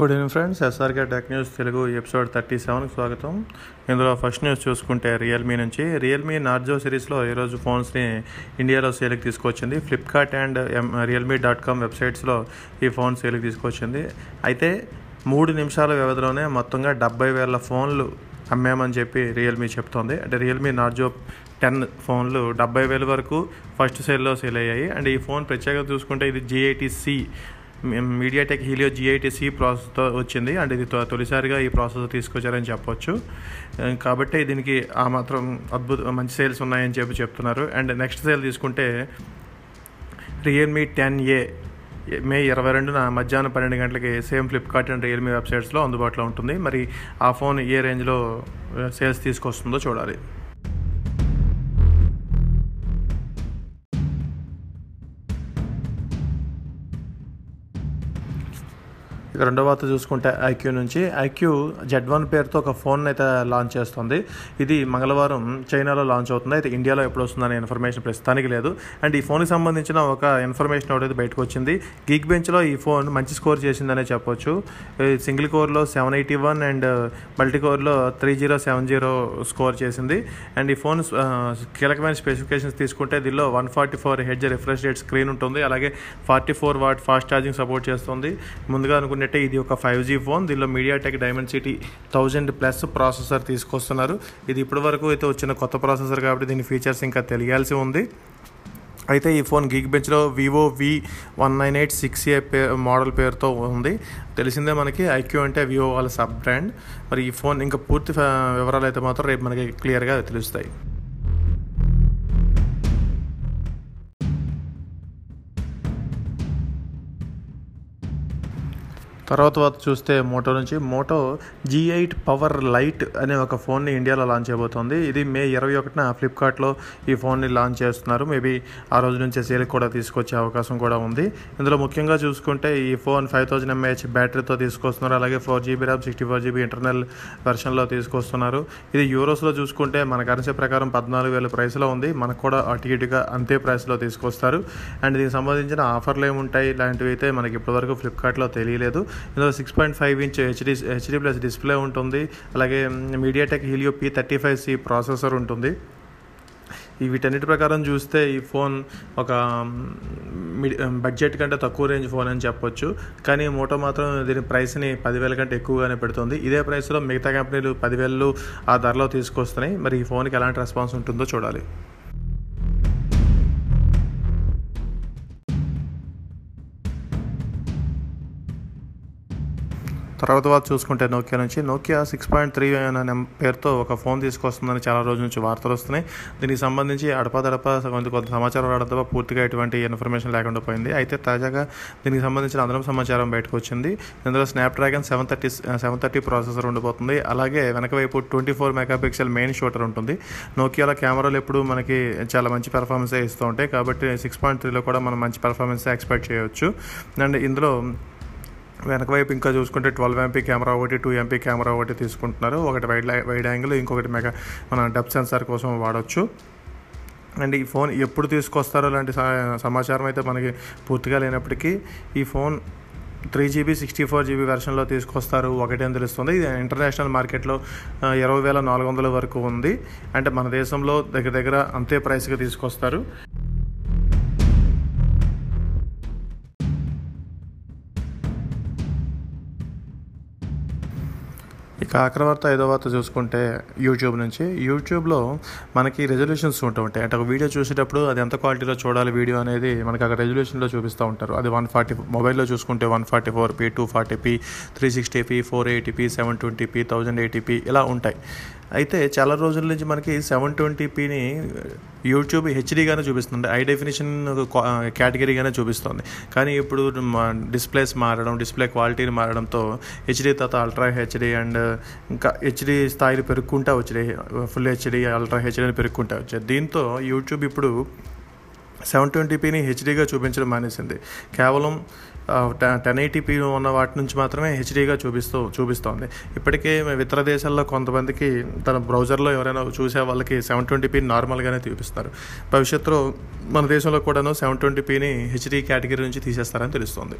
Good evening friends SRK tech news Telugu episode thirty సెవెన్కి స్వాగతం. ఇందులో ఫస్ట్ న్యూస్ చూసుకుంటే రియల్మీ నుంచి. రియల్మీ నార్జో సిరీస్లో ఈరోజు ఫోన్స్ని ఇండియాలో సేల్కి తీసుకొచ్చింది ఫ్లిప్కార్ట్ అండ్ ఎం రియల్మీ డాట్ కామ్ వెబ్సైట్స్లో ఈ ఫోన్ సేల్కి తీసుకొచ్చింది అయితే మూడు నిమిషాల వ్యవధిలోనే మొత్తంగా డెబ్బై వేల ఫోన్లు అమ్మామని చెప్పి రియల్మీ చెప్తోంది. అంటే రియల్మీ నార్జో టెన్ ఫోన్లు డెబ్బై వేల వరకు ఫస్ట్ సేల్లో సేల్ అయ్యాయి. అండ్ ఈ ఫోన్ ప్రత్యేకంగా చూసుకుంటే ఇది జిఐటి సి మీడియాటెక్ హీలియో జిఐటి సి ప్రాసెస్తో వచ్చింది. అండ్ ఇది తొ- తొలిసారిగా ఈ ప్రాసెస్ తీసుకొచ్చారని చెప్పొచ్చు. కాబట్టి దీనికి ఆ మాత్రం అద్భుత మంచి సేల్స్ ఉన్నాయని చెప్పి చెప్తున్నారు. అండ్ నెక్స్ట్ సేల్ తీసుకుంటే రియల్మీ టెన్ ఏ మే ఇరవై రెండున మధ్యాహ్నం పన్నెండు గంటలకి సేమ్ ఫ్లిప్కార్ట్ అండ్ రియల్మీ వెబ్సైట్స్లో అందుబాటులో ఉంటుంది. మరి ఆ ఫోన్ ఏ రేంజ్లో సేల్స్ తీసుకొస్తుందో చూడాలి. ఇక రెండో వార్త చూసుకుంటే ఐక్యూ నుంచి. ఐక్యూ జెడ్ వన్ పేరుతో ఒక ఫోన్ అయితే లాంచ్ చేస్తుంది. ఇది మంగళవారం చైనాలో లాంచ్ అవుతుంది. అయితే ఇండియాలో ఎప్పుడు వస్తుందనే ఇన్ఫర్మేషన్ ప్రస్తుతానికి లేదు. అండ్ ఈ ఫోన్కి సంబంధించిన ఒక ఇన్ఫర్మేషన్ ఒకటి బయటకు వచ్చింది. గీక్ బెంచ్లో ఈ ఫోన్ మంచి స్కోర్ చేసిందనే చెప్పొచ్చు. Single కోర్లో seven eighty one and multi కోర్లో three zero seven zero score చేసింది. అండ్ ఈ ఫోన్ కీలకమైన స్పెసిఫికేషన్స్ తీసుకుంటే దీనిలో one forty four hertz refresh rate screen ఉంటుంది. అలాగే forty four watt fast charging support చేస్తుంది. ముందుగా అనుకున్న అనుకున్నట్టే ఇది ఒక ఫైవ్ జీ ఫోన్ దీనిలో MediaTek Dimensity thousand plus processor తీసుకొస్తున్నారు. ఇది ఇప్పటి వరకు అయితే వచ్చిన కొత్త ప్రాసెసర్ కాబట్టి దీని ఫీచర్స్ ఇంకా తెలియాల్సి ఉంది. అయితే ఈ ఫోన్ గీక్ బెంచ్లో Vivo V one nine eight six A pay model పేరుతో ఉంది. తెలిసిందే మనకి ఐక్యూ అంటే వివో వాళ్ళ సబ్ బ్రాండ్ మరి ఈ ఫోన్ ఇంకా పూర్తి వివరాలు అయితే మాత్రం రేపు మనకి క్లియర్గా తెలుస్తాయి. తర్వాత చూస్తే మోటో నుంచి Moto G eight power lite అనే ఒక ఫోన్ని ఇండియాలో లాంచ్ చేయబోతోంది. ఇది మే ఇరవై ఒకటిన ఫ్లిప్కార్ట్లో ఈ ఫోన్ని లాంచ్ చేస్తున్నారు. మేబీ ఆ రోజు నుంచే సేల్ కూడా తీసుకొచ్చే అవకాశం కూడా ఉంది. ఇందులో ముఖ్యంగా చూసుకుంటే ఈ ఫోన్ ఫైవ్ థౌజండ్ ఎంఏహెచ్ బ్యాటరీతో తీసుకొస్తున్నారు. అలాగే four GB RAM sixty four GB internal వెర్షన్లో తీసుకొస్తున్నారు. ఇది యూరోస్లో చూసుకుంటే మన కరెన్సీ ప్రకారం పద్నాలుగు వేల ప్రైస్లో ఉంది. మనకు కూడా అటు ఇటుగా అంతే ప్రైస్లో తీసుకొస్తారు. అండ్ దీనికి సంబంధించిన ఆఫర్లు ఏముంటాయి? ఇలాంటివి అయితే మనకి ఇప్పటివరకు ఫ్లిప్కార్ట్లో తెలియలేదు. ఇందులో six point five inch HD HD plus display ఉంటుంది. అలాగే MediaTek Helio P thirty five C processor ఉంటుంది. వీటన్నిటి ప్రకారం చూస్తే ఈ ఫోన్ ఒక మిడి బడ్జెట్ కంటే తక్కువ రేంజ్ ఫోన్ అని చెప్పొచ్చు. కానీ మోటో మాత్రం దీని ప్రైస్ని పదివేల కంటే ఎక్కువగానే పెడుతుంది. ఇదే ప్రైస్లో మిగతా కంపెనీలు పదివేలు ఆ ధరలో తీసుకొస్తున్నాయి. మరి ఈ ఫోన్కి ఎలాంటి రెస్పాన్స్ ఉంటుందో చూడాలి. తర్వాత వారు చూసుకుంటే నోకియా నుంచి. నోకియా సిక్స్ పాయింట్ త్రీ అనే పేరుతో ఒక ఫోన్ తీసుకొస్తుందని చాలా రోజుల నుంచి వార్తలు వస్తున్నాయి. దీనికి సంబంధించి అడపదడప కొంత కొంత సమాచారం రావడం పూర్తిగా ఎటువంటి ఇన్ఫర్మేషన్ లేకుండా పోయింది. అయితే తాజాగా దీనికి సంబంధించిన అదనపు సమాచారం బయటకు వచ్చింది. ఇందులో Snapdragon seven thirty seven thirty processor ఉండిపోతుంది. అలాగే వెనక వైపు twenty four megapixel main shooter ఉంటుంది. నోకియాలో కెమెరాలు ఎప్పుడు మనకి చాలా మంచి పెర్ఫార్మెన్స్ ఇస్తూ ఉంటాయి. కాబట్టి సిక్స్ పాయింట్ త్రీలో కూడా మనం మంచి పెర్ఫార్మెన్స్ ఎక్స్పెక్ట్ చేయవచ్చు అండ్ ఇందులో వెనక వైపు ఇంకా చూసుకుంటే ట్వెల్వ్ ఎంపీ కెమెరా ఒకటి టూ ఎంపీ కెమెరా ఒకటి తీసుకుంటున్నారు. ఒకటి వైడ్ వైడ్ యాంగిల్ ఇంకొకటి మెగా మన డబ్ సెన్సార్ కోసం వాడచ్చు. అండ్ ఈ ఫోన్ ఎప్పుడు తీసుకొస్తారో లాంటి సమాచారం అయితే మనకి పూర్తిగా లేనప్పటికీ ఈ phone three GB sixty four GB వెర్షన్లో తీసుకొస్తారు. ఒకటి అని తెలుస్తుంది. ఇది ఇంటర్నేషనల్ మార్కెట్లో ఇరవై వేల నాలుగు వందల వరకు ఉంది. అంటే మన దేశంలో దగ్గర దగ్గర అంతే ప్రైస్కి తీసుకొస్తారు. ఇక ఏదో వార్త ఐదో వార్త చూసుకుంటే యూట్యూబ్ నుంచి. యూట్యూబ్లో మనకి రెజల్యూషన్స్ ఉంటూ ఉంటాయి. అంటే ఒక వీడియో చూసేటప్పుడు అది ఎంత క్వాలిటీలో చూడాలి వీడియో అనేది మనకి అక్కడ రెజల్యూషన్లో చూపిస్తూ ఉంటారు. అది వన్ ఫార్టీ మొబైల్లో చూసుకుంటే one forty four P two forty P three sixty P four eighty P seven twenty P thousand eighty P ఇలా ఉంటాయి. అయితే చాలా రోజుల నుంచి మనకి సెవెన్ ట్వంటీ పీని యూట్యూబ్ హెచ్డీగానే చూపిస్తుంది. ఐ డెఫినేషన్ కేటగిరీగానే చూపిస్తుంది. కానీ ఇప్పుడు డిస్ప్లేస్ మారడం డిస్ప్లే క్వాలిటీని మారడంతో హెచ్డీ తర్వాత అల్ట్రా హెచ్డీ అండ్ ఇంకా హెచ్డీ స్థాయిలు పెరుక్కుంటా వచ్చాయి ఫుల్ హెచ్డి అల్ట్రా హెచ్డీని పెరుగుకుంటా వచ్చాయి. దీంతో యూట్యూబ్ ఇప్పుడు సెవెన్ ట్వంటీపీని హెచ్డీగా చూపించడం మానేసింది. కేవలం టెన్ ఎయిటీపీ ఉన్న వాటి నుంచి మాత్రమే హెచ్డీగా చూపిస్తూ చూపిస్తోంది. ఇప్పటికే ఇతర దేశాల్లో కొంతమందికి తన బ్రౌజర్లో ఎవరైనా చూసే వాళ్ళకి సెవెన్ ట్వంటీపీ నార్మల్గానే చూపిస్తారు. భవిష్యత్తులో మన దేశంలో కూడాను సెవెన్ ట్వంటీపీని హెచ్డీ కేటగిరీ నుంచి తీసేస్తారని తెలుస్తోంది.